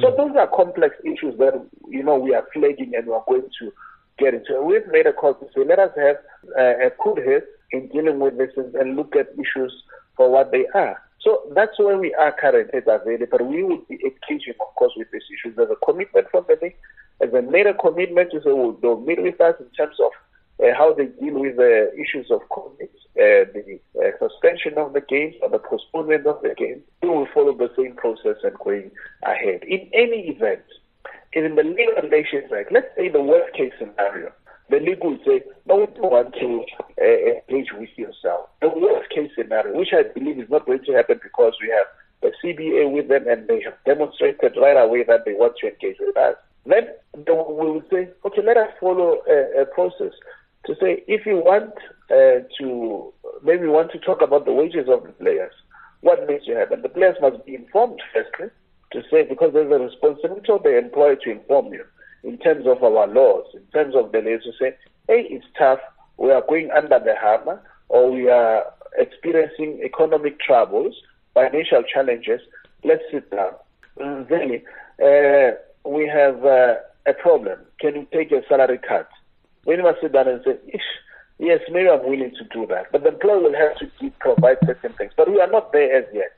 So mm. those are complex issues that you know we are flagging and we are going to get into. We've made a call to say let us have uh, a cool head in dealing with this and look at issues for what they are. So that's where we are currently available. But we will be engaging, of course, with these issues. There's a commitment from the league. As they made a commitment to say well, they'll meet with us in terms of uh, how they deal with the issues of COVID, uh, the uh, suspension of the games or the postponement of the games. We will follow the same process and going ahead. In any event, in the Labor Relations Act, let's say the worst case scenario, the league will say, no, we don't want to uh, engage with yourself. The worst case scenario, which I believe is not going to happen because we have the CBA with them and they have demonstrated right away that they want to engage with us. Then we will say, okay, let us follow a, a process to say if you want uh, to, maybe want to talk about the wages of the players, what needs to happen? The players must be informed firstly to say because there's a responsibility of the employer to inform you in terms of our laws, in terms of the laws to say, hey, it's tough, we are going under the hammer, or we are experiencing economic troubles, financial challenges, let's sit down. Then uh, we have uh, a problem. Can you take a salary cut? We must sit down and say, yes, maybe I'm willing to do that. But the employer will have to provide certain things. But we are not there as yet.